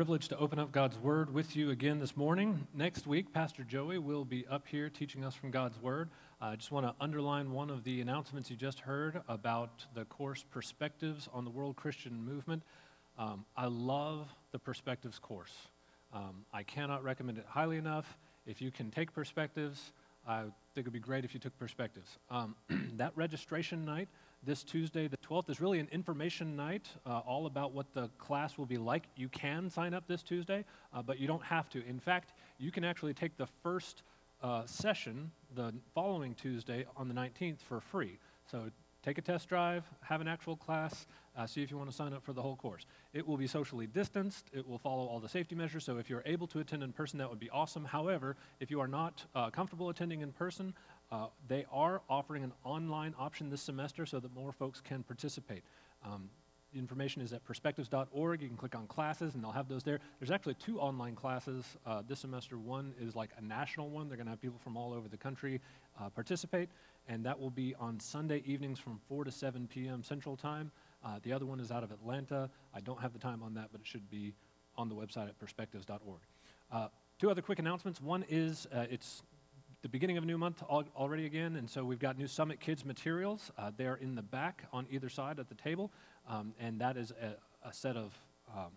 privilege to open up God's Word with you again this morning. Next week, Pastor Joey will be up here teaching us from God's Word. I just want to underline one of the announcements you just heard about the course Perspectives on the World Christian Movement. Um, I love the Perspectives course. Um, I cannot recommend it highly enough. If you can take Perspectives, I think it would be great if you took Perspectives. Um, that registration night, this Tuesday, the 12th, is really an information night, uh, all about what the class will be like. You can sign up this Tuesday, uh, but you don't have to. In fact, you can actually take the first uh, session the following Tuesday on the 19th for free. So take a test drive, have an actual class, uh, see if you want to sign up for the whole course. It will be socially distanced, it will follow all the safety measures, so if you're able to attend in person, that would be awesome. However, if you are not uh, comfortable attending in person, uh, they are offering an online option this semester so that more folks can participate. Um, information is at perspectives.org. You can click on classes, and they'll have those there. There's actually two online classes uh, this semester. One is like a national one. They're going to have people from all over the country uh, participate, and that will be on Sunday evenings from 4 to 7 p.m. Central Time. Uh, the other one is out of Atlanta. I don't have the time on that, but it should be on the website at perspectives.org. Uh, two other quick announcements. One is uh, it's the beginning of a new month already again, and so we've got new Summit Kids materials. Uh, they are in the back on either side at the table, um, and that is a, a set of um,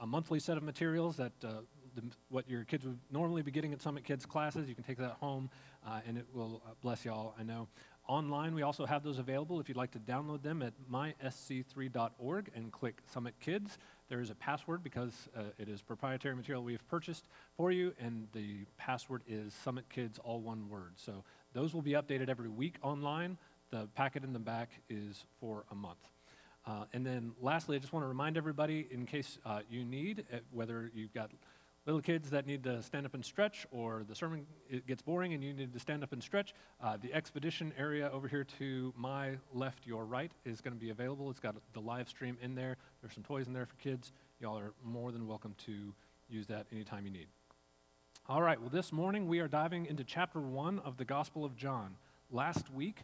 a monthly set of materials that uh, the, what your kids would normally be getting at Summit Kids classes. You can take that home, uh, and it will uh, bless y'all. I know. Online, we also have those available if you'd like to download them at mysc3.org and click Summit Kids. There is a password because uh, it is proprietary material we have purchased for you, and the password is Summit Kids, all one word. So those will be updated every week online. The packet in the back is for a month. Uh, and then lastly, I just want to remind everybody in case uh, you need, uh, whether you've got little kids that need to stand up and stretch, or the sermon it gets boring and you need to stand up and stretch, uh, the expedition area over here to my left, your right, is going to be available. It's got the live stream in there. There's some toys in there for kids. Y'all are more than welcome to use that anytime you need. All right, well, this morning we are diving into chapter one of the Gospel of John. Last week,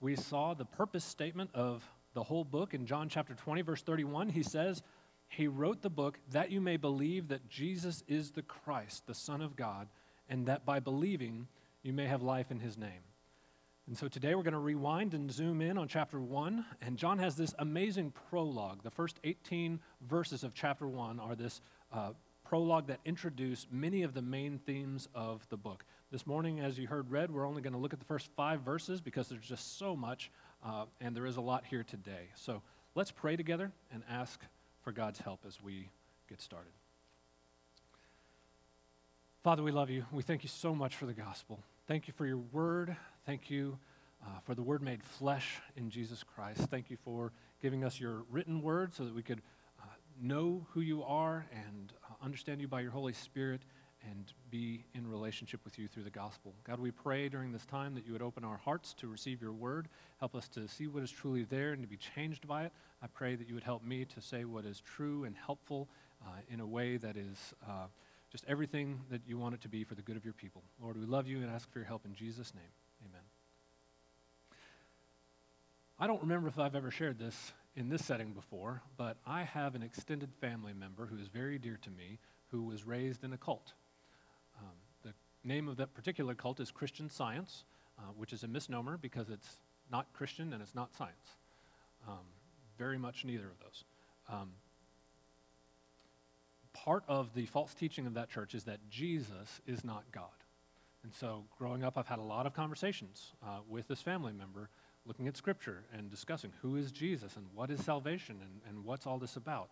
we saw the purpose statement of the whole book in John chapter 20, verse 31. He says, he wrote the book that you may believe that Jesus is the Christ, the Son of God, and that by believing you may have life in his name. And so today we're going to rewind and zoom in on chapter 1. And John has this amazing prologue. The first 18 verses of chapter 1 are this uh, prologue that introduce many of the main themes of the book. This morning, as you heard read, we're only going to look at the first five verses because there's just so much, uh, and there is a lot here today. So let's pray together and ask for God's help as we get started. Father, we love you. We thank you so much for the gospel. Thank you for your word. Thank you uh, for the word made flesh in Jesus Christ. Thank you for giving us your written word so that we could uh, know who you are and uh, understand you by your Holy Spirit and be in relationship with you through the gospel. God, we pray during this time that you would open our hearts to receive your word. Help us to see what is truly there and to be changed by it. I pray that you would help me to say what is true and helpful uh, in a way that is uh, just everything that you want it to be for the good of your people. Lord, we love you and ask for your help in Jesus' name. Amen. I don't remember if I've ever shared this in this setting before, but I have an extended family member who is very dear to me who was raised in a cult name of that particular cult is Christian Science, uh, which is a misnomer because it's not Christian and it's not science. Um, very much neither of those. Um, part of the false teaching of that church is that Jesus is not God. And so, growing up, I've had a lot of conversations uh, with this family member looking at Scripture and discussing who is Jesus and what is salvation and, and what's all this about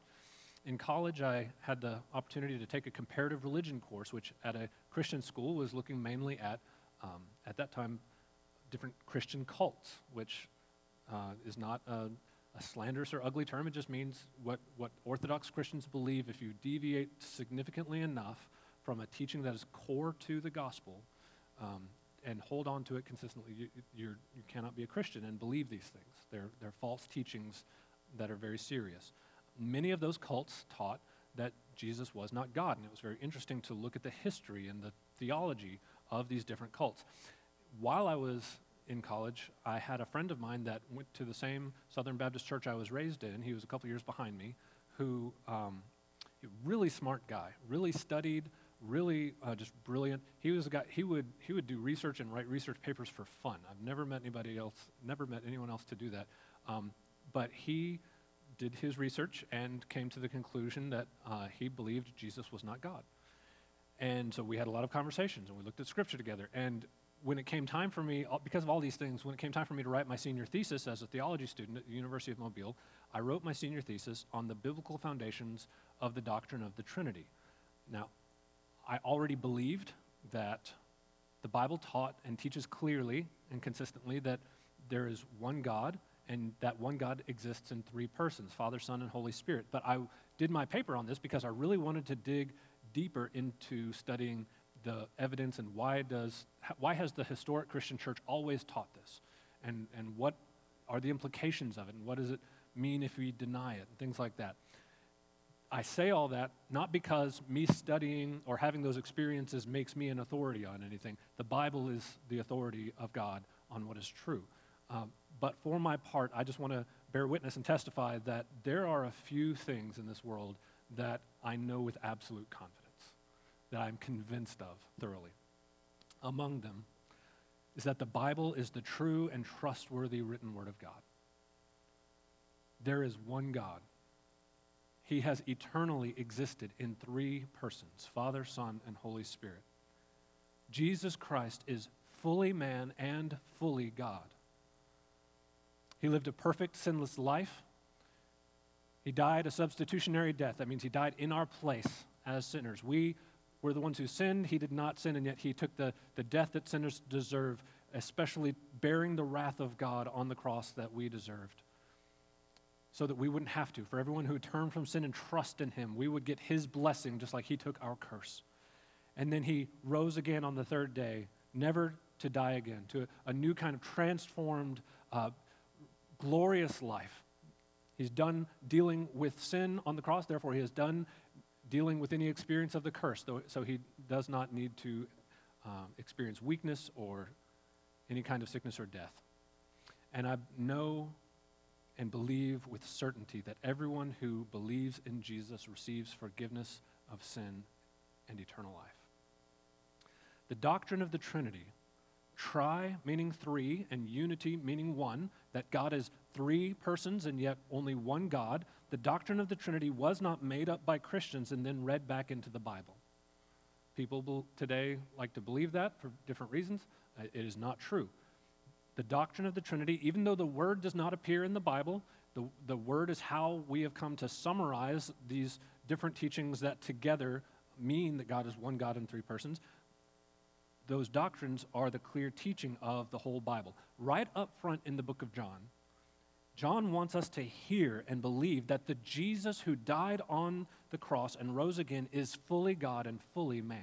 in college, I had the opportunity to take a comparative religion course, which at a Christian school was looking mainly at, um, at that time, different Christian cults, which uh, is not a, a, slanderous or ugly term. It just means what, what Orthodox Christians believe if you deviate significantly enough from a teaching that is core to the gospel um, and hold on to it consistently, you, you cannot be a Christian and believe these things. They're, they're false teachings that are very serious many of those cults taught that Jesus was not God. And it was very interesting to look at the history and the theology of these different cults. While I was in college, I had a friend of mine that went to the same Southern Baptist church I was raised in. He was a couple years behind me, who um, Really smart guy, really studied, really uh, just brilliant. He was a guy, he would, he would do research and write research papers for fun. I've never met anybody else, never met anyone else to do that. Um, but he did his research and came to the conclusion that uh, he believed Jesus was not God. And so we had a lot of conversations and we looked at scripture together. And when it came time for me, because of all these things, when it came time for me to write my senior thesis as a theology student at the University of Mobile, I wrote my senior thesis on the biblical foundations of the doctrine of the Trinity. Now, I already believed that the Bible taught and teaches clearly and consistently that there is one God and that one God exists in three persons Father, Son, and Holy Spirit. But I did my paper on this because I really wanted to dig deeper into studying the evidence and why does why has the historic Christian church always taught this, and and what are the implications of it, and what does it mean if we deny it, and things like that. I say all that not because me studying or having those experiences makes me an authority on anything. The Bible is the authority of God on what is true. Um, but for my part, I just want to bear witness and testify that there are a few things in this world that I know with absolute confidence that I'm convinced of thoroughly. Among them is that the Bible is the true and trustworthy written word of God. There is one God. He has eternally existed in three persons Father, Son, and Holy Spirit. Jesus Christ is fully man and fully God. He lived a perfect, sinless life. He died a substitutionary death. That means he died in our place as sinners. We we're the ones who sinned. He did not sin, and yet he took the, the death that sinners deserve, especially bearing the wrath of God on the cross that we deserved. So that we wouldn't have to. For everyone who turned from sin and trust in him, we would get his blessing just like he took our curse. And then he rose again on the third day, never to die again, to a new kind of transformed, uh, glorious life. He's done dealing with sin on the cross, therefore, he has done dealing with any experience of the curse, so he does not need to um, experience weakness or any kind of sickness or death. And I know and believe with certainty that everyone who believes in Jesus receives forgiveness of sin and eternal life. The doctrine of the Trinity, tri meaning three and unity meaning one, that God is three persons and yet only one God, the doctrine of the Trinity was not made up by Christians and then read back into the Bible. People today like to believe that for different reasons. Uh, it is not true. The doctrine of the Trinity, even though the word does not appear in the Bible, the, the word is how we have come to summarize these different teachings that together mean that God is one God in three persons. Those doctrines are the clear teaching of the whole Bible. Right up front in the book of John, John wants us to hear and believe that the Jesus who died on the cross and rose again is fully God and fully man.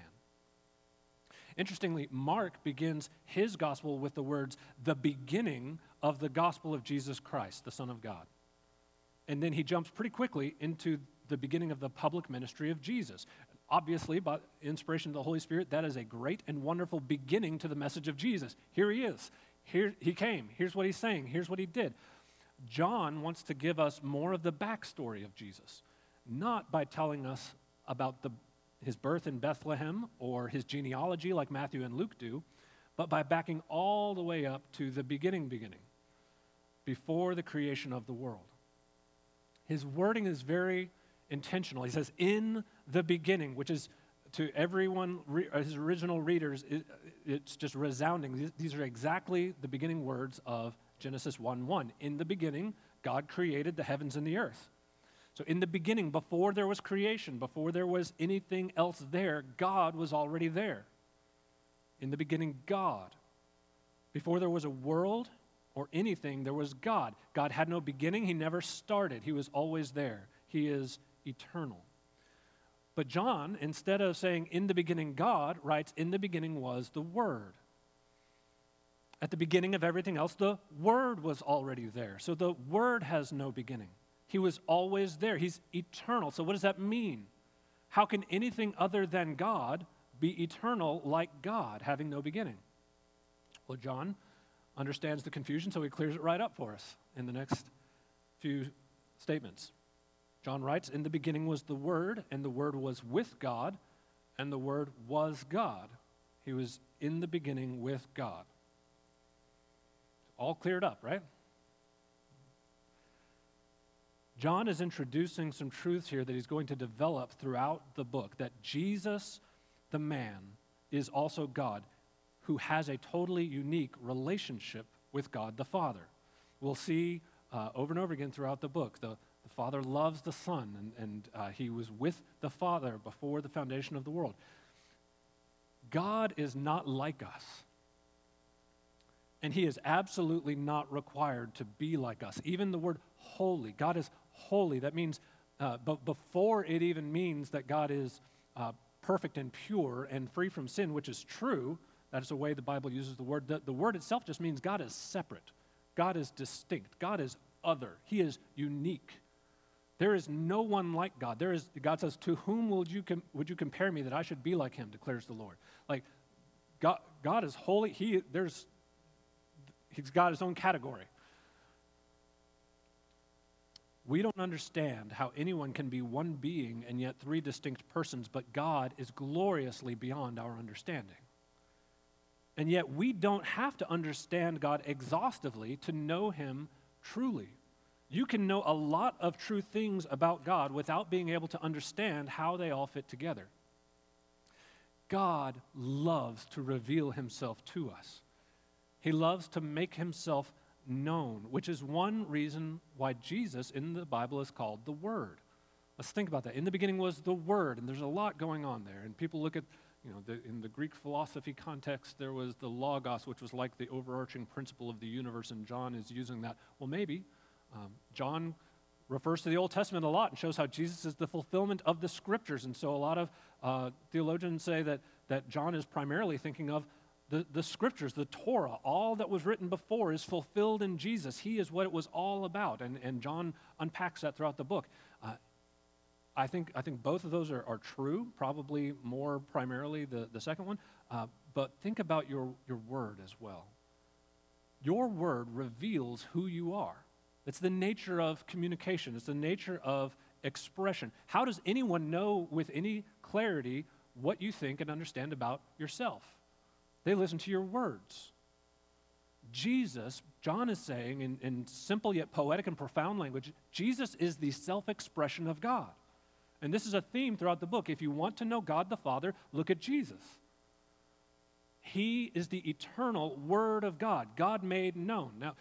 Interestingly, Mark begins his gospel with the words, the beginning of the gospel of Jesus Christ, the Son of God. And then he jumps pretty quickly into the beginning of the public ministry of Jesus. Obviously, by inspiration of the Holy Spirit, that is a great and wonderful beginning to the message of Jesus. Here he is. Here he came. Here's what he's saying. Here's what he did. John wants to give us more of the backstory of Jesus, not by telling us about the, his birth in Bethlehem or his genealogy like Matthew and Luke do, but by backing all the way up to the beginning, beginning, before the creation of the world. His wording is very intentional. He says, in the beginning, which is to everyone, uh, his original readers, uh, it's just resounding. These are exactly the beginning words of Genesis 1 1. In the beginning, God created the heavens and the earth. So, in the beginning, before there was creation, before there was anything else there, God was already there. In the beginning, God. Before there was a world or anything, there was God. God had no beginning, He never started, He was always there. He is eternal. But John, instead of saying, in the beginning, God, writes, in the beginning was the Word. At the beginning of everything else, the Word was already there. So the Word has no beginning. He was always there. He's eternal. So what does that mean? How can anything other than God be eternal like God, having no beginning? Well, John understands the confusion, so he clears it right up for us in the next few statements. John writes, In the beginning was the Word, and the Word was with God, and the Word was God. He was in the beginning with God. All cleared up, right? John is introducing some truths here that he's going to develop throughout the book that Jesus, the man, is also God who has a totally unique relationship with God the Father. We'll see uh, over and over again throughout the book the, Father loves the Son, and, and uh, he was with the Father before the foundation of the world. God is not like us. And he is absolutely not required to be like us. Even the word holy, God is holy. That means, uh, but before it even means that God is uh, perfect and pure and free from sin, which is true, that is the way the Bible uses the word. The, the word itself just means God is separate, God is distinct, God is other, He is unique. There is no one like God. There is, God says, To whom would you, com- would you compare me that I should be like him, declares the Lord. Like, God, God is holy. He, there's, he's got his own category. We don't understand how anyone can be one being and yet three distinct persons, but God is gloriously beyond our understanding. And yet, we don't have to understand God exhaustively to know Him truly. You can know a lot of true things about God without being able to understand how they all fit together. God loves to reveal Himself to us, He loves to make Himself known, which is one reason why Jesus in the Bible is called the Word. Let's think about that. In the beginning was the Word, and there's a lot going on there. And people look at, you know, the, in the Greek philosophy context, there was the Logos, which was like the overarching principle of the universe, and John is using that. Well, maybe. Um, John refers to the Old Testament a lot and shows how Jesus is the fulfillment of the Scriptures. And so a lot of uh, theologians say that, that John is primarily thinking of the, the scriptures, the Torah, all that was written before is fulfilled in Jesus. He is what it was all about. And, and John unpacks that throughout the book. Uh, I, think, I think both of those are, are true, probably more primarily the, the second one. Uh, but think about your, your word as well. Your word reveals who you are. It's the nature of communication, it's the nature of expression. How does anyone know with any clarity what you think and understand about yourself? They listen to your words. Jesus, John is saying in, in simple yet poetic and profound language, Jesus is the self expression of God. And this is a theme throughout the book. If you want to know God the Father, look at Jesus. He is the eternal Word of God, God made known. Now,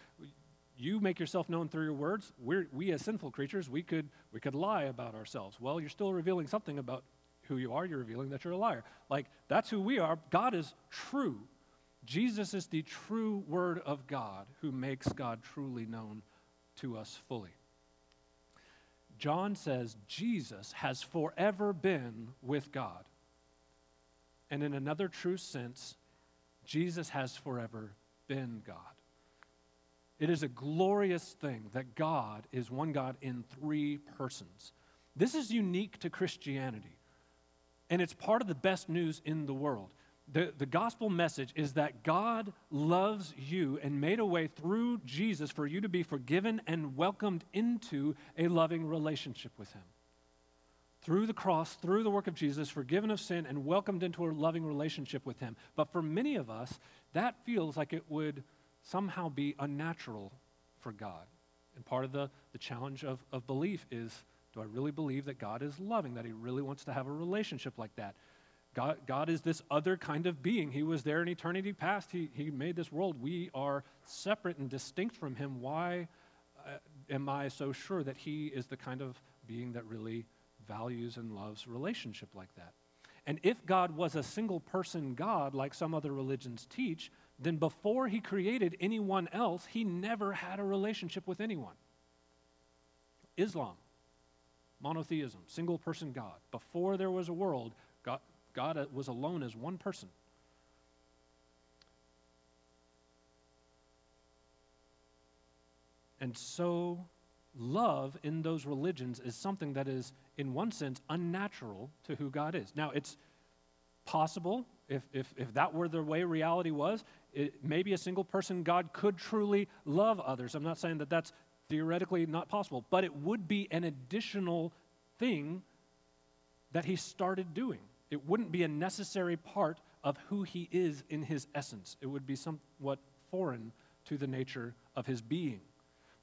you make yourself known through your words. We're, we, as sinful creatures, we could, we could lie about ourselves. Well, you're still revealing something about who you are, you're revealing that you're a liar. Like, that's who we are. God is true. Jesus is the true Word of God who makes God truly known to us fully. John says Jesus has forever been with God. And in another true sense, Jesus has forever been God. It is a glorious thing that God is one God in three persons. This is unique to Christianity. And it's part of the best news in the world. The, the gospel message is that God loves you and made a way through Jesus for you to be forgiven and welcomed into a loving relationship with Him. Through the cross, through the work of Jesus, forgiven of sin and welcomed into a loving relationship with Him. But for many of us, that feels like it would somehow be unnatural for God. And part of the, the challenge of, of belief is do I really believe that God is loving, that He really wants to have a relationship like that? God, God is this other kind of being. He was there in eternity past. He, he made this world. We are separate and distinct from Him. Why uh, am I so sure that He is the kind of being that really values and loves relationship like that? And if God was a single person God, like some other religions teach, then before He created anyone else, He never had a relationship with anyone. Islam monotheism, single person God. Before there was a world, God, God was alone as one person. And so, love in those religions is something that is, in one sense, unnatural to who God is. Now, it's possible, if, if, if that were the way reality was, it, maybe a single person God could truly love others. I'm not saying that that's theoretically not possible, but it would be an additional thing that he started doing. It wouldn't be a necessary part of who he is in his essence. It would be somewhat foreign to the nature of his being.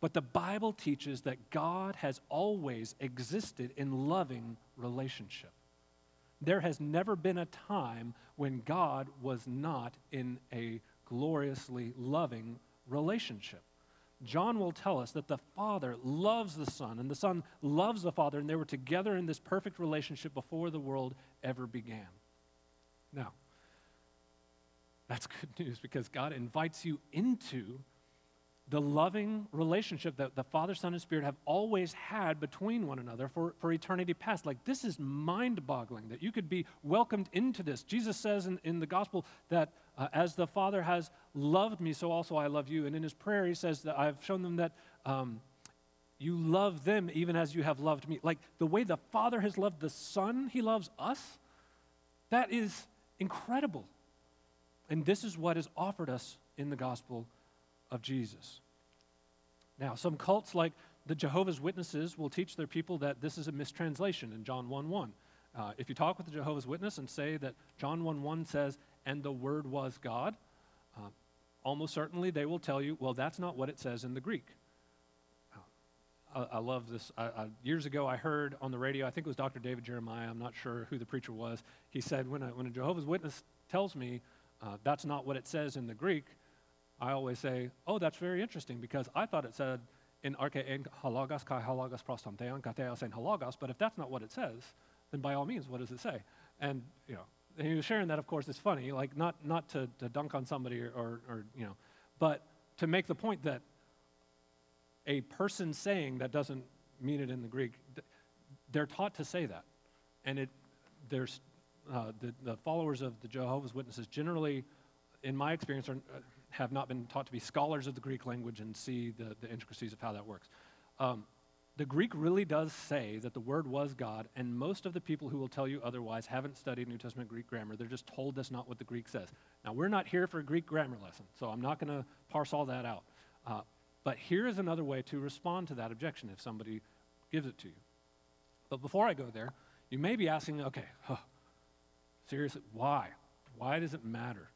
But the Bible teaches that God has always existed in loving relationship. There has never been a time when God was not in a gloriously loving relationship. John will tell us that the Father loves the Son, and the Son loves the Father, and they were together in this perfect relationship before the world ever began. Now, that's good news because God invites you into the loving relationship that the Father, Son, and Spirit have always had between one another for, for eternity past. Like, this is mind boggling that you could be welcomed into this. Jesus says in, in the gospel that uh, as the Father has loved me, so also I love you. And in his prayer, he says that I've shown them that um, you love them even as you have loved me. Like, the way the Father has loved the Son, he loves us. That is incredible. And this is what is offered us in the gospel of Jesus. Now, some cults like the Jehovah's Witnesses will teach their people that this is a mistranslation in John 1 1. Uh, if you talk with the Jehovah's Witness and say that John 1 1 says, and the Word was God, uh, almost certainly they will tell you, well, that's not what it says in the Greek. Uh, I, I, love this. I, years ago, I heard on the radio, I think it was Dr. David Jeremiah, I'm not sure who the preacher was. He said, when a, when a Jehovah's Witness tells me uh, that's not what it says in the Greek, I always say, oh, that's very interesting because I thought it said in arche en halagos kai halagos prostanteon kateos en halagos, but if that's not what it says, then by all means, what does it say? And, you know, and he was sharing that, of course, is funny, like not, not to, to dunk on somebody or, or, or, you know, but to make the point that a person saying that doesn't mean it in the Greek, they're taught to say that. And it, there's, uh, the, the followers of the Jehovah's Witnesses generally, in my experience, are, uh, have not been taught to be scholars of the Greek language and see the, the intricacies of how that works. Um, the Greek really does say that the word was God, and most of the people who will tell you otherwise haven't studied New Testament Greek grammar. They're just told that's not what the Greek says. Now, we're not here for a Greek grammar lesson, so I'm not going to parse all that out. Uh, but here is another way to respond to that objection if somebody gives it to you. But before I go there, you may be asking, okay, huh, seriously, why? Why does it matter?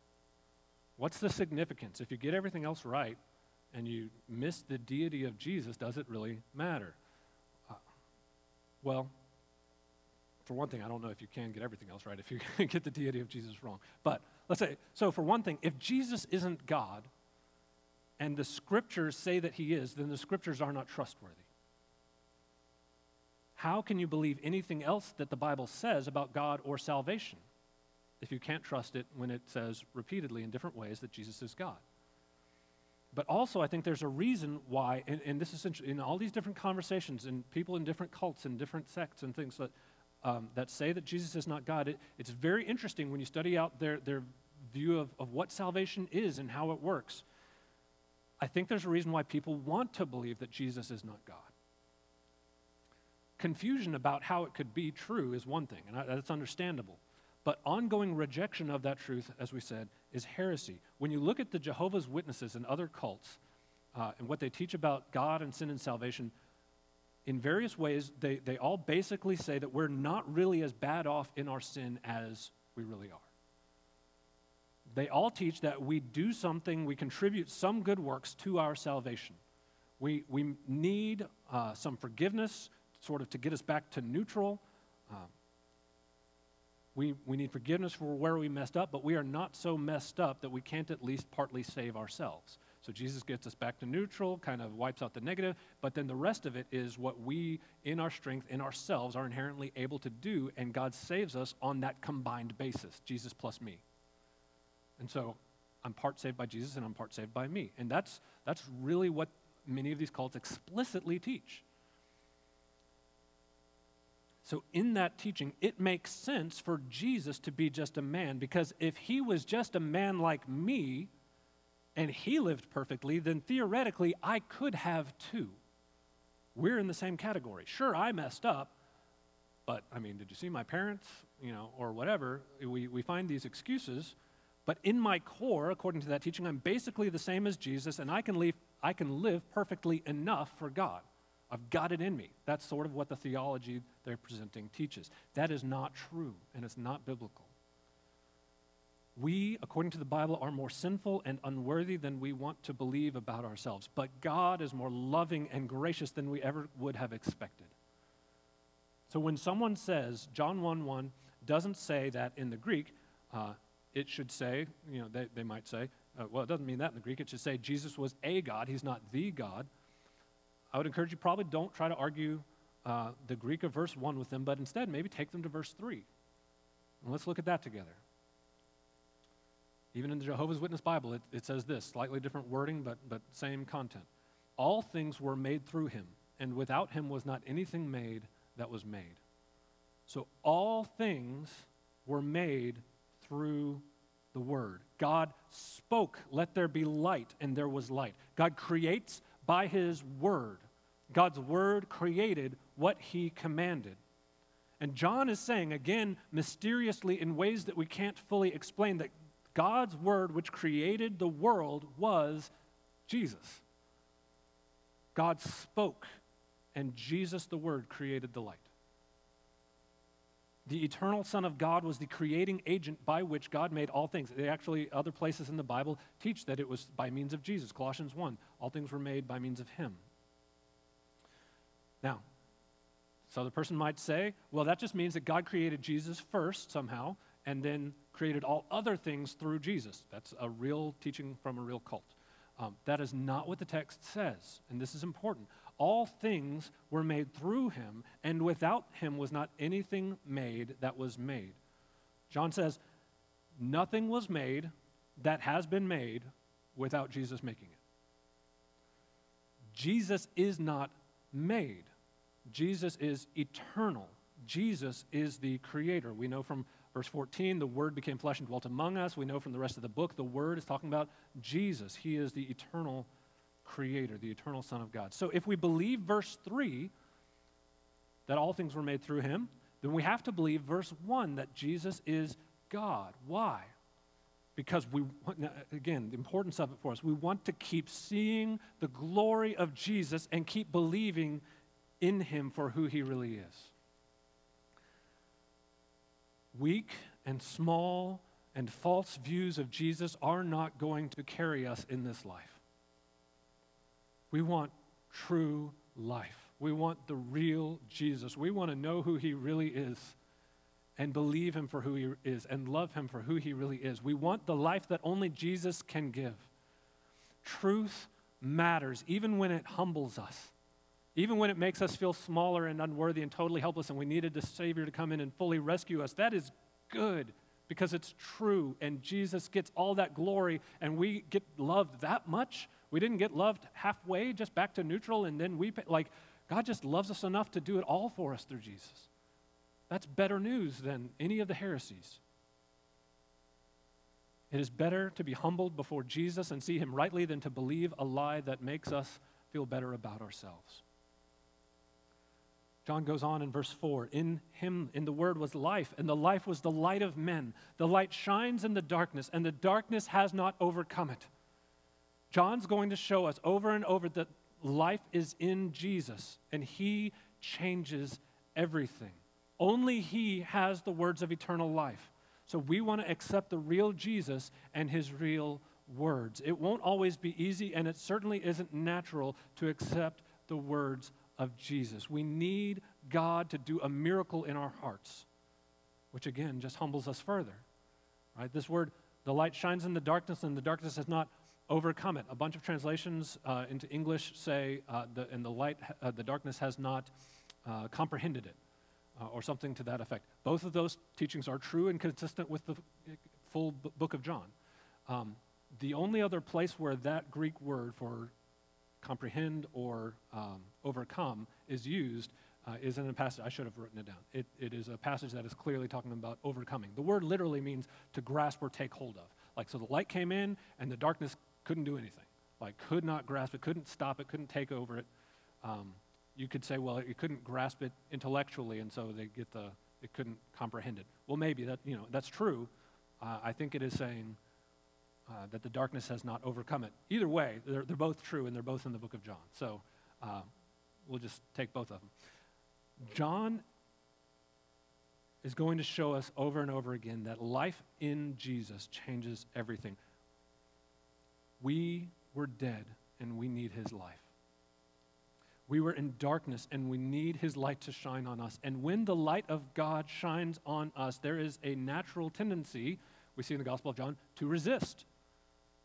What's the significance? If you get everything else right and you miss the deity of Jesus, does it really matter? Uh, well, for one thing, I don't know if you can get everything else right if you get the deity of Jesus wrong. But let's say, so for one thing, if Jesus isn't God and the scriptures say that he is, then the scriptures are not trustworthy. How can you believe anything else that the Bible says about God or salvation? If you can't trust it when it says repeatedly in different ways that Jesus is God. But also, I think there's a reason why, and, and this is in all these different conversations and people in different cults and different sects and things that, um, that say that Jesus is not God, it, it's very interesting when you study out their, their view of, of what salvation is and how it works. I think there's a reason why people want to believe that Jesus is not God. Confusion about how it could be true is one thing, and I, that's understandable. But ongoing rejection of that truth, as we said, is heresy. When you look at the Jehovah's Witnesses and other cults uh, and what they teach about God and sin and salvation, in various ways, they, they all basically say that we're not really as bad off in our sin as we really are. They all teach that we do something, we contribute some good works to our salvation. We, we need uh, some forgiveness, sort of to get us back to neutral. Uh, we, we need forgiveness for where we messed up, but we are not so messed up that we can't at least partly save ourselves. So Jesus gets us back to neutral, kind of wipes out the negative, but then the rest of it is what we, in our strength, in ourselves, are inherently able to do, and God saves us on that combined basis Jesus plus me. And so I'm part saved by Jesus and I'm part saved by me. And that's, that's really what many of these cults explicitly teach. So, in that teaching, it makes sense for Jesus to be just a man because if he was just a man like me and he lived perfectly, then theoretically I could have too. We're in the same category. Sure, I messed up, but I mean, did you see my parents? You know, or whatever. We, we find these excuses, but in my core, according to that teaching, I'm basically the same as Jesus and I can live, I can live perfectly enough for God. I've got it in me. That's sort of what the theology they're presenting teaches. That is not true, and it's not biblical. We, according to the Bible, are more sinful and unworthy than we want to believe about ourselves. But God is more loving and gracious than we ever would have expected. So when someone says, John 1 1 doesn't say that in the Greek, uh, it should say, you know, they, they might say, uh, well, it doesn't mean that in the Greek. It should say Jesus was a God. He's not the God. I would encourage you probably don't try to argue uh, the Greek of verse 1 with them, but instead maybe take them to verse 3. And let's look at that together. Even in the Jehovah's Witness Bible, it, it says this slightly different wording, but, but same content. All things were made through him, and without him was not anything made that was made. So all things were made through the Word. God spoke, let there be light, and there was light. God creates by His Word. God's Word created what He commanded. And John is saying, again, mysteriously in ways that we can't fully explain, that God's Word, which created the world, was Jesus. God spoke, and Jesus, the Word, created the light. The eternal Son of God was the creating agent by which God made all things. They actually, other places in the Bible teach that it was by means of Jesus. Colossians 1, all things were made by means of Him. Now, so the person might say, well, that just means that God created Jesus first somehow, and then created all other things through Jesus. That's a real teaching from a real cult. Um, that is not what the text says, and this is important. All things were made through him, and without him was not anything made that was made. John says, Nothing was made that has been made without Jesus making it. Jesus is not made, Jesus is eternal. Jesus is the creator. We know from verse 14, the Word became flesh and dwelt among us. We know from the rest of the book, the Word is talking about Jesus. He is the eternal creator, the eternal Son of God. So if we believe verse 3, that all things were made through him, then we have to believe verse 1 that Jesus is God. Why? Because we, again, the importance of it for us, we want to keep seeing the glory of Jesus and keep believing in him for who he really is. Weak and small and false views of Jesus are not going to carry us in this life. We want true life. We want the real Jesus. We want to know who he really is and believe him for who he is and love him for who he really is. We want the life that only Jesus can give. Truth matters, even when it humbles us, even when it makes us feel smaller and unworthy and totally helpless, and we needed the Savior to come in and fully rescue us. That is good because it's true, and Jesus gets all that glory, and we get loved that much we didn't get loved halfway, just back to neutral, and then we, pay. like, God just loves us enough to do it all for us through Jesus. That's better news than any of the heresies. It is better to be humbled before Jesus and see him rightly than to believe a lie that makes us feel better about ourselves. John goes on in verse 4 In him, in the Word, was life, and the life was the light of men. The light shines in the darkness, and the darkness has not overcome it. John's going to show us over and over that life is in Jesus and he changes everything. Only he has the words of eternal life. So we want to accept the real Jesus and his real words. It won't always be easy, and it certainly isn't natural to accept the words of Jesus. We need God to do a miracle in our hearts, which again just humbles us further. Right? This word, the light shines in the darkness, and the darkness has not overcome it. A bunch of translations uh, into English say, uh, the, and the light, uh, the darkness has not uh, comprehended it, uh, or something to that effect. Both of those teachings are true and consistent with the full book of John. Um, the only other place where that Greek word for comprehend or um, overcome is used uh, is in a passage, I should have written it down. It, it is a passage that is clearly talking about overcoming. The word literally means to grasp or take hold of. Like, so the light came in and the darkness couldn't do anything. Like, could not grasp it, couldn't stop it, couldn't take over it. Um, you could say, well, it couldn't grasp it intellectually, and so they get the, it couldn't comprehend it. Well, maybe that, you know, that's true. Uh, I think it is saying uh, that the darkness has not overcome it. Either way, they're, they're both true and they're both in the book of John. So uh, we'll just take both of them. John is going to show us over and over again that life in Jesus changes everything. We were dead and we need his life. We were in darkness and we need his light to shine on us. And when the light of God shines on us, there is a natural tendency, we see in the Gospel of John, to resist,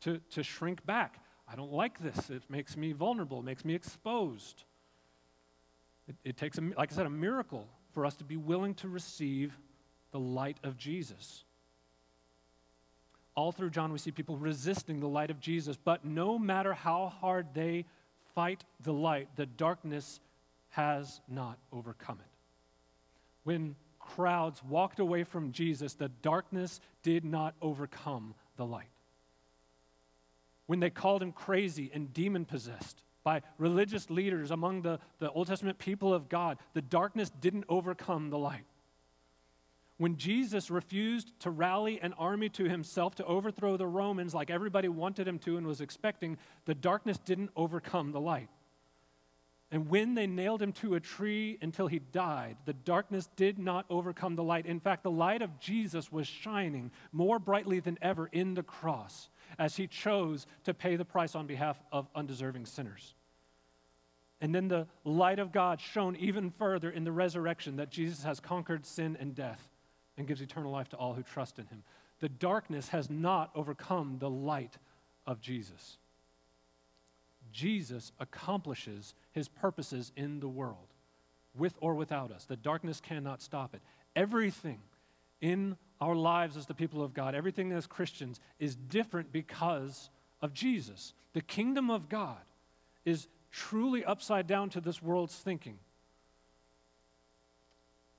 to, to shrink back. I don't like this. It makes me vulnerable, it makes me exposed. It, it takes, a, like I said, a miracle for us to be willing to receive the light of Jesus. All through John, we see people resisting the light of Jesus, but no matter how hard they fight the light, the darkness has not overcome it. When crowds walked away from Jesus, the darkness did not overcome the light. When they called him crazy and demon possessed by religious leaders among the, the Old Testament people of God, the darkness didn't overcome the light. When Jesus refused to rally an army to himself to overthrow the Romans like everybody wanted him to and was expecting, the darkness didn't overcome the light. And when they nailed him to a tree until he died, the darkness did not overcome the light. In fact, the light of Jesus was shining more brightly than ever in the cross as he chose to pay the price on behalf of undeserving sinners. And then the light of God shone even further in the resurrection that Jesus has conquered sin and death and gives eternal life to all who trust in him. The darkness has not overcome the light of Jesus. Jesus accomplishes his purposes in the world, with or without us. The darkness cannot stop it. Everything in our lives as the people of God, everything as Christians, is different because of Jesus. The kingdom of God is truly upside down to this world's thinking.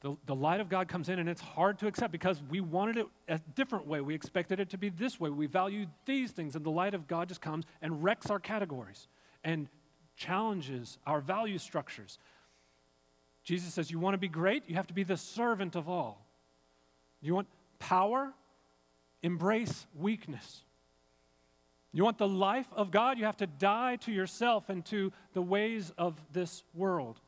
The, the light of God comes in and it's hard to accept because we wanted it a different way. We expected it to be this way. We valued these things, and the light of God just comes and wrecks our categories and challenges our value structures. Jesus says, You want to be great? You have to be the servant of all. You want power? Embrace weakness. You want the life of God? You have to die to yourself and to the ways of this world.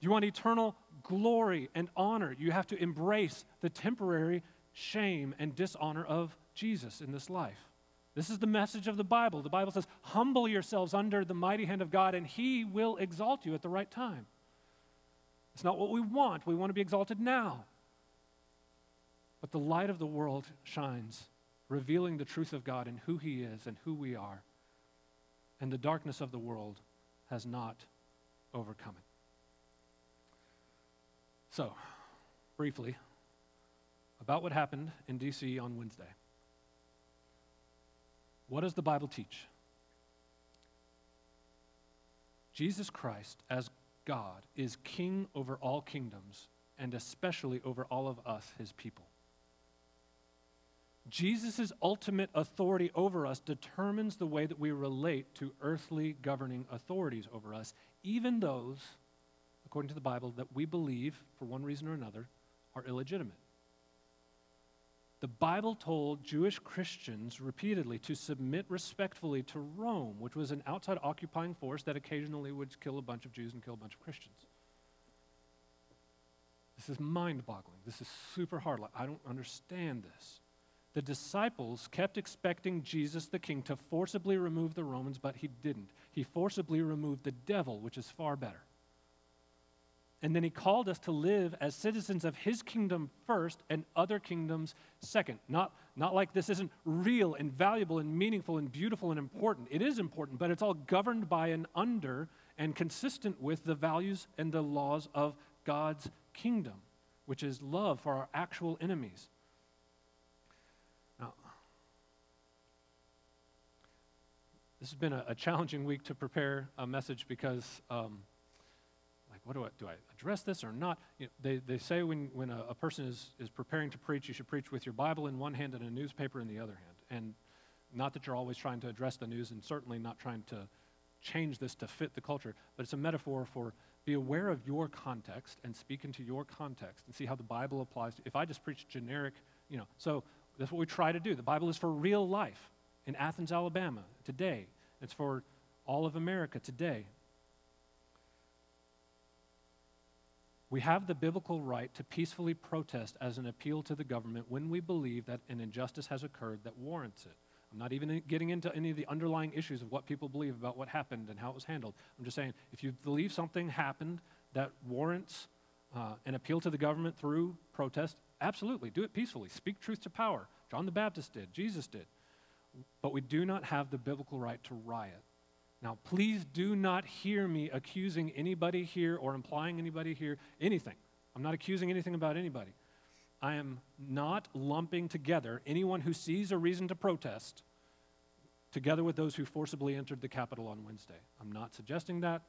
You want eternal glory and honor. You have to embrace the temporary shame and dishonor of Jesus in this life. This is the message of the Bible. The Bible says, Humble yourselves under the mighty hand of God, and He will exalt you at the right time. It's not what we want. We want to be exalted now. But the light of the world shines, revealing the truth of God and who He is and who we are. And the darkness of the world has not overcome it. So, briefly, about what happened in D.C. on Wednesday. What does the Bible teach? Jesus Christ, as God, is king over all kingdoms, and especially over all of us, his people. Jesus' ultimate authority over us determines the way that we relate to earthly governing authorities over us, even those according to the Bible, that we believe, for one reason or another, are illegitimate. The Bible told Jewish Christians repeatedly to submit respectfully to Rome, which was an outside occupying force that occasionally would kill a bunch of Jews and kill a bunch of Christians. This is mind boggling. This is super hard. Like, I don't understand this. The disciples kept expecting Jesus the king to forcibly remove the Romans, but he didn't. He forcibly removed the devil, which is far better. And then he called us to live as citizens of his kingdom first and other kingdoms second. Not, not like this isn't real and valuable and meaningful and beautiful and important. It is important, but it's all governed by and under and consistent with the values and the laws of God's kingdom, which is love for our actual enemies. Now, this has been a, a challenging week to prepare a message because. Um, what do I do? I address this or not? You know, they, they say when, when a, a, person is, is preparing to preach, you should preach with your Bible in one hand and a newspaper in the other hand. And not that you're always trying to address the news and certainly not trying to change this to fit the culture, but it's a metaphor for be aware of your context and speak into your context and see how the Bible applies. To, if I just preach generic, you know, so that's what we try to do. The Bible is for real life. in Athens, Alabama today. It's for all of America today. We have the biblical right to peacefully protest as an appeal to the government when we believe that an injustice has occurred that warrants it. I'm not even getting into any of the underlying issues of what people believe about what happened and how it was handled. I'm just saying, if you believe something happened that warrants uh, an appeal to the government through protest, absolutely, do it peacefully. Speak truth to power. John the Baptist did, Jesus did. But we do not have the biblical right to riot. Now, please do not hear me accusing anybody here or implying anybody here anything. I'm not accusing anything about anybody. I am not lumping together anyone who sees a reason to protest together with those who forcibly entered the Capitol on Wednesday. I'm not suggesting that.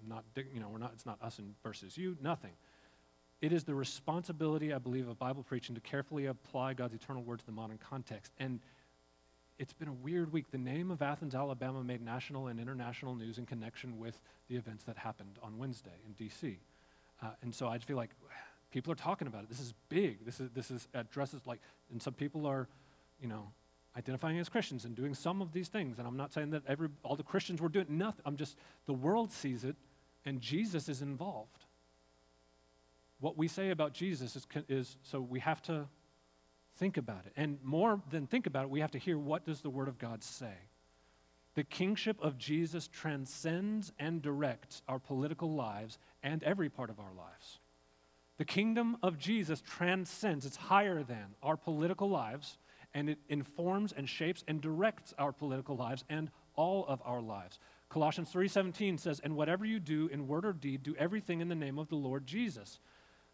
I'm not, you know, we're not, it's not us versus you, nothing. It is the responsibility, I believe, of Bible preaching to carefully apply God's eternal word to the modern context. And it's been a weird week. The name of Athens, Alabama made national and international news in connection with the events that happened on Wednesday in D.C. Uh, and so I just feel like people are talking about it. This is big. This is, this is addresses like, and some people are, you know, identifying as Christians and doing some of these things. And I'm not saying that every, all the Christians were doing nothing. I'm just, the world sees it and Jesus is involved. What we say about Jesus is, is so we have to think about it. And more than think about it, we have to hear what does the Word of God say. The kingship of Jesus transcends and directs our political lives and every part of our lives. The kingdom of Jesus transcends, it's higher than our political lives, and it informs and shapes and directs our political lives and all of our lives. Colossians 3:17 says, "And whatever you do in word or deed, do everything in the name of the Lord Jesus."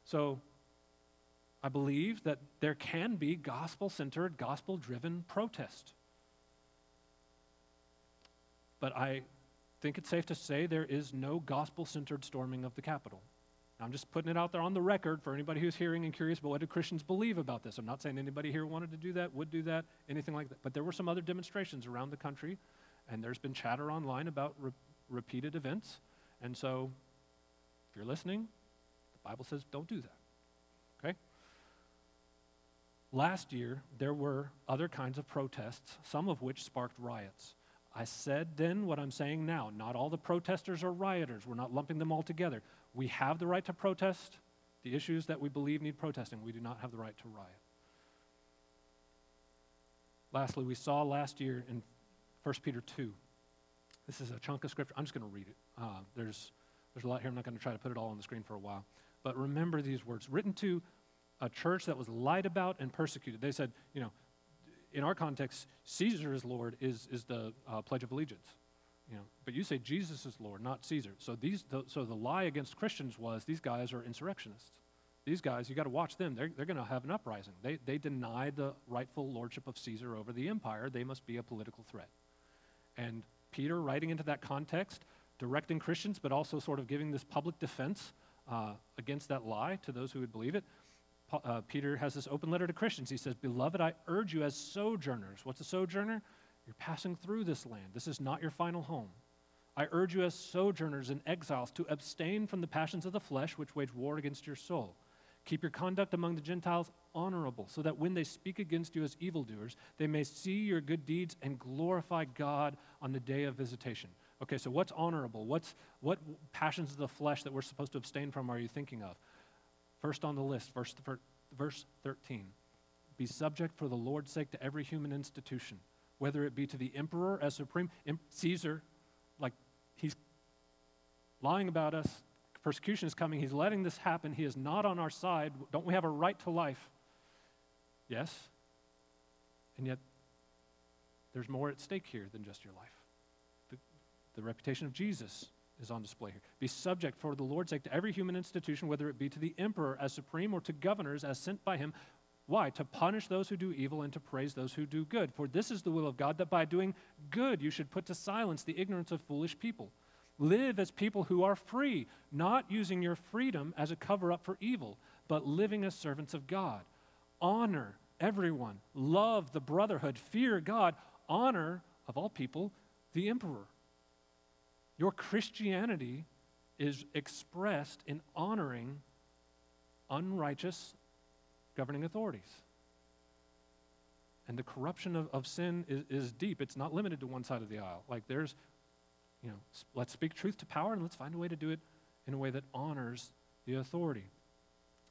So I believe that there can be gospel centered, gospel driven protest. But I think it's safe to say there is no gospel centered storming of the Capitol. I'm just putting it out there on the record for anybody who's hearing and curious about what do Christians believe about this. I'm not saying anybody here wanted to do that, would do that, anything like that. But there were some other demonstrations around the country, and there's been chatter online about re- repeated events. And so, if you're listening, the Bible says don't do that. Okay? Last year, there were other kinds of protests, some of which sparked riots. I said then what I'm saying now. Not all the protesters are rioters. We're not lumping them all together. We have the right to protest the issues that we believe need protesting. We do not have the right to riot. Lastly, we saw last year in 1 Peter 2. This is a chunk of scripture. I'm just going to read it. Uh, there's, there's a lot here. I'm not going to try to put it all on the screen for a while. But remember these words written to a church that was lied about and persecuted. They said, you know, in our context, Caesar is Lord is, is the uh, Pledge of Allegiance. You know, but you say Jesus is Lord, not Caesar. So, these, the, so the lie against Christians was these guys are insurrectionists. These guys, you got to watch them. They're, they're going to have an uprising. They, they deny the rightful lordship of Caesar over the empire. They must be a political threat. And Peter, writing into that context, directing Christians, but also sort of giving this public defense uh, against that lie to those who would believe it, uh, Peter has this open letter to Christians. He says, Beloved, I urge you as sojourners. What's a sojourner? You're passing through this land. This is not your final home. I urge you as sojourners and exiles to abstain from the passions of the flesh which wage war against your soul. Keep your conduct among the Gentiles honorable, so that when they speak against you as evildoers, they may see your good deeds and glorify God on the day of visitation. Okay, so what's honorable? What's, what passions of the flesh that we're supposed to abstain from are you thinking of? First on the list, verse, verse 13. Be subject for the Lord's sake to every human institution, whether it be to the emperor as supreme, Caesar, like he's lying about us, persecution is coming, he's letting this happen, he is not on our side. Don't we have a right to life? Yes. And yet, there's more at stake here than just your life. The, the reputation of Jesus is on display here. Be subject for the Lord's sake to every human institution, whether it be to the emperor as supreme or to governors as sent by him. Why? To punish those who do evil and to praise those who do good. For this is the will of God that by doing good you should put to silence the ignorance of foolish people. Live as people who are free, not using your freedom as a cover up for evil, but living as servants of God. Honor everyone, love the brotherhood, fear God, honor, of all people, the emperor. Your Christianity is expressed in honoring unrighteous governing authorities. And the corruption of, of sin is, is deep. It's not limited to one side of the aisle. Like there's, you know, let's speak truth to power and let's find a way to do it in a way that honors the authority.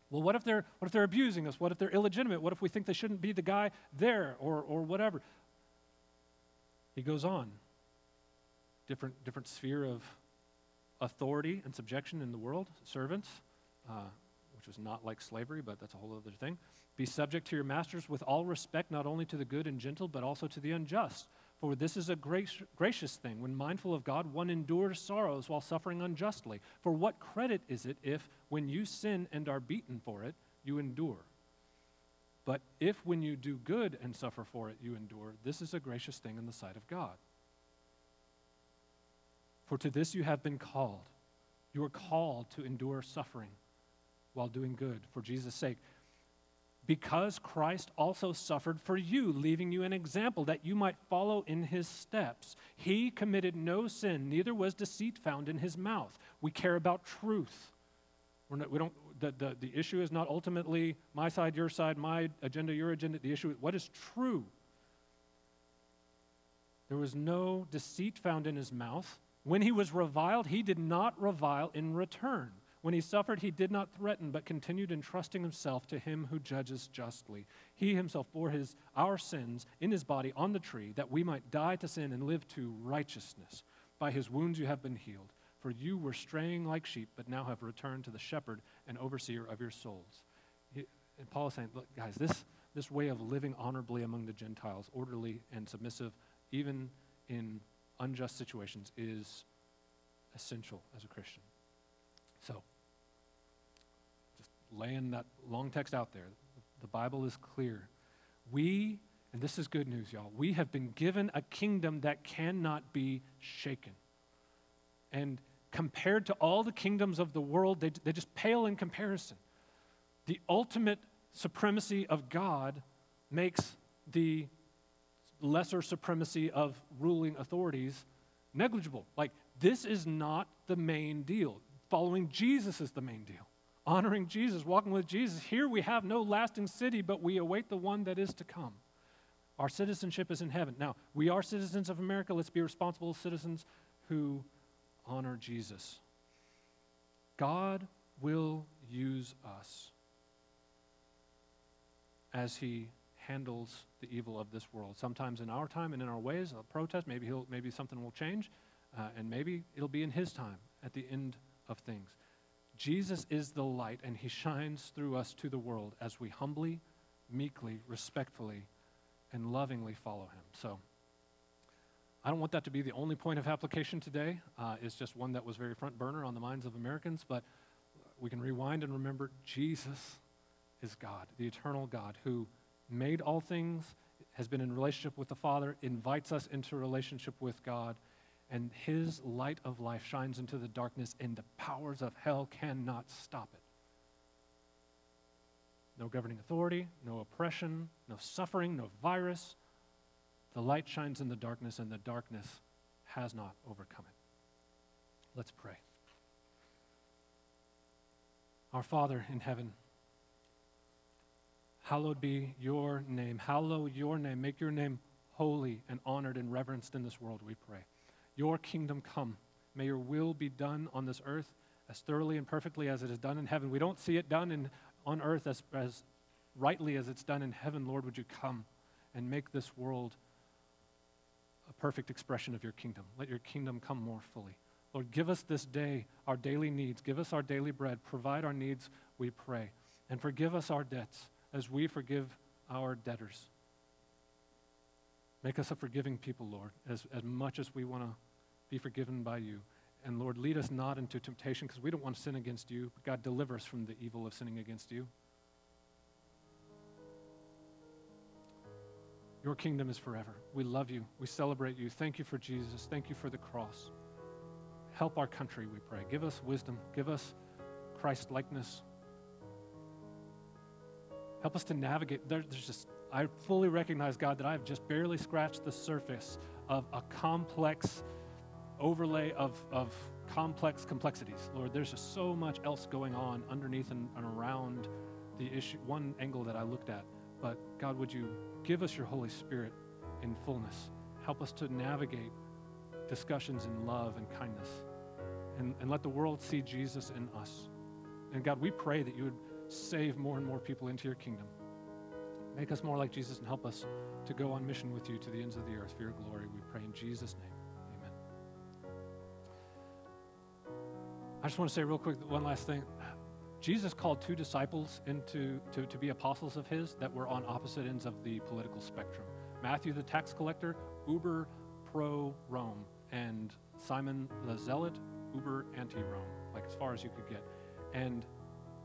Well, what if they're what if they're abusing us? What if they're illegitimate? What if we think they shouldn't be the guy there or or whatever? He goes on. Different different sphere of authority and subjection in the world. Servants, uh, which is not like slavery, but that's a whole other thing. Be subject to your masters with all respect, not only to the good and gentle, but also to the unjust. For this is a grace, gracious thing. When mindful of God, one endures sorrows while suffering unjustly. For what credit is it if, when you sin and are beaten for it, you endure? But if, when you do good and suffer for it, you endure, this is a gracious thing in the sight of God. For to this you have been called. You are called to endure suffering while doing good for Jesus' sake because Christ also suffered for you, leaving you an example that you might follow in his steps. He committed no sin, neither was deceit found in his mouth. We care about truth. We're not, we don't, the, the, the issue is not ultimately my side, your side, my agenda, your agenda. The issue is what is true. There was no deceit found in his mouth. When he was reviled, he did not revile in return. When he suffered, he did not threaten, but continued entrusting himself to him who judges justly. He himself bore his, our sins in his body on the tree, that we might die to sin and live to righteousness. By his wounds you have been healed. For you were straying like sheep, but now have returned to the shepherd and overseer of your souls. He, and Paul is saying, look, guys, this, this way of living honorably among the Gentiles, orderly and submissive, even in unjust situations, is essential as a Christian. So, just laying that long text out there. The Bible is clear. We, and this is good news, y'all, we have been given a kingdom that cannot be shaken. And compared to all the kingdoms of the world, they, they just pale in comparison. The ultimate supremacy of God makes the lesser supremacy of ruling authorities negligible. Like, this is not the main deal. Following Jesus is the main deal honoring Jesus, walking with Jesus. Here we have no lasting city, but we await the one that is to come. Our citizenship is in heaven. Now, we are citizens of America. Let's be responsible citizens who honor Jesus. God will use us as he handles the evil of this world. Sometimes in our time and in our ways, a protest, maybe, he'll, maybe something will change, uh, and maybe it'll be in his time at the end of things. Jesus is the light, and he shines through us to the world as we humbly, meekly, respectfully, and lovingly follow him. So, I don't want that to be the only point of application today. Uh, it's just one that was very front burner on the minds of Americans, but we can rewind and remember Jesus is God, the eternal God who made all things, has been in relationship with the Father, invites us into relationship with God and his light of life shines into the darkness, and the powers of hell cannot stop it. No governing authority, no oppression, no suffering, no virus. The light shines in the darkness, and the darkness has not overcome it. Let's pray. Our Father in heaven, hallowed be your name. Hallow your name. Make your name holy and honored and reverenced in this world, we pray. Your kingdom come. May your will be done on this earth as thoroughly and perfectly as it is done in heaven. We don't see it done in, on earth as, as rightly as it's done in heaven. Lord, would you come and make this world a perfect expression of your kingdom? Let your kingdom come more fully. Lord, give us this day our daily needs. Give us our daily bread. Provide our needs, we pray. And forgive us our debts as we forgive our debtors. Make us a forgiving people, Lord, as, as much as we want to be forgiven by you. And Lord, lead us not into temptation because we don't want to sin against you. But God, deliver us from the evil of sinning against you. Your kingdom is forever. We love you. We celebrate you. Thank you for Jesus. Thank you for the cross. Help our country, we pray. Give us wisdom. Give us Christ likeness. Help us to navigate. There, there's just I fully recognize, God, that I have just barely scratched the surface of a complex overlay of, of complex complexities. Lord, there's just so much else going on underneath and, and around the issue, one angle that I looked at. but God, would you give us your Holy Spirit in fullness? Help us to navigate discussions in love and kindness. And, and let the world see Jesus in us. And God, we pray that you would save more and more people into your kingdom. Make us more like Jesus and help us to go on mission with you to the ends of the earth for your glory. We pray in Jesus' name. Amen. I just want to say real quick one last thing. Jesus called two disciples into to, to be apostles of his that were on opposite ends of the political spectrum. Matthew the tax collector, uber pro Rome, and Simon the zealot, uber anti Rome, like as far as you could get. And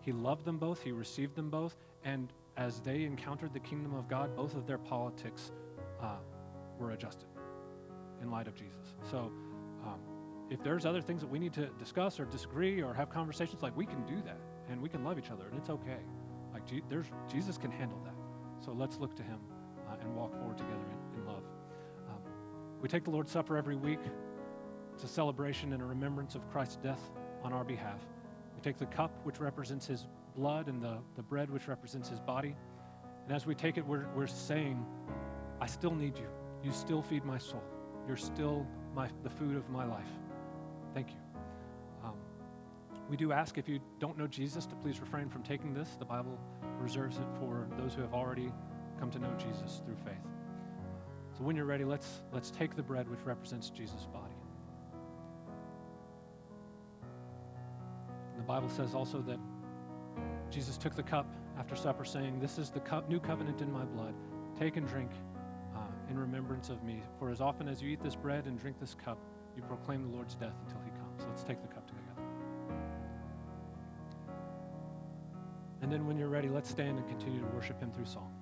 he loved them both, he received them both, and as they encountered the kingdom of God, both of their politics uh, were adjusted in light of Jesus. So, um, if there's other things that we need to discuss or disagree or have conversations, like we can do that and we can love each other and it's okay. Like there's, Jesus can handle that. So let's look to him uh, and walk forward together in, in love. Um, we take the Lord's Supper every week. It's a celebration and a remembrance of Christ's death on our behalf. We take the cup, which represents his blood, and the, the bread, which represents his body. And as we take it, we're, we're saying, I still need you. You still feed my soul. You're still my, the food of my life. Thank you. Um, we do ask if you don't know Jesus to please refrain from taking this. The Bible reserves it for those who have already come to know Jesus through faith. So when you're ready, let's, let's take the bread which represents Jesus' body. Bible says also that Jesus took the cup after supper, saying, This is the co- new covenant in my blood. Take and drink uh, in remembrance of me. For as often as you eat this bread and drink this cup, you proclaim the Lord's death until he comes. Let's take the cup together. And then when you're ready, let's stand and continue to worship him through song.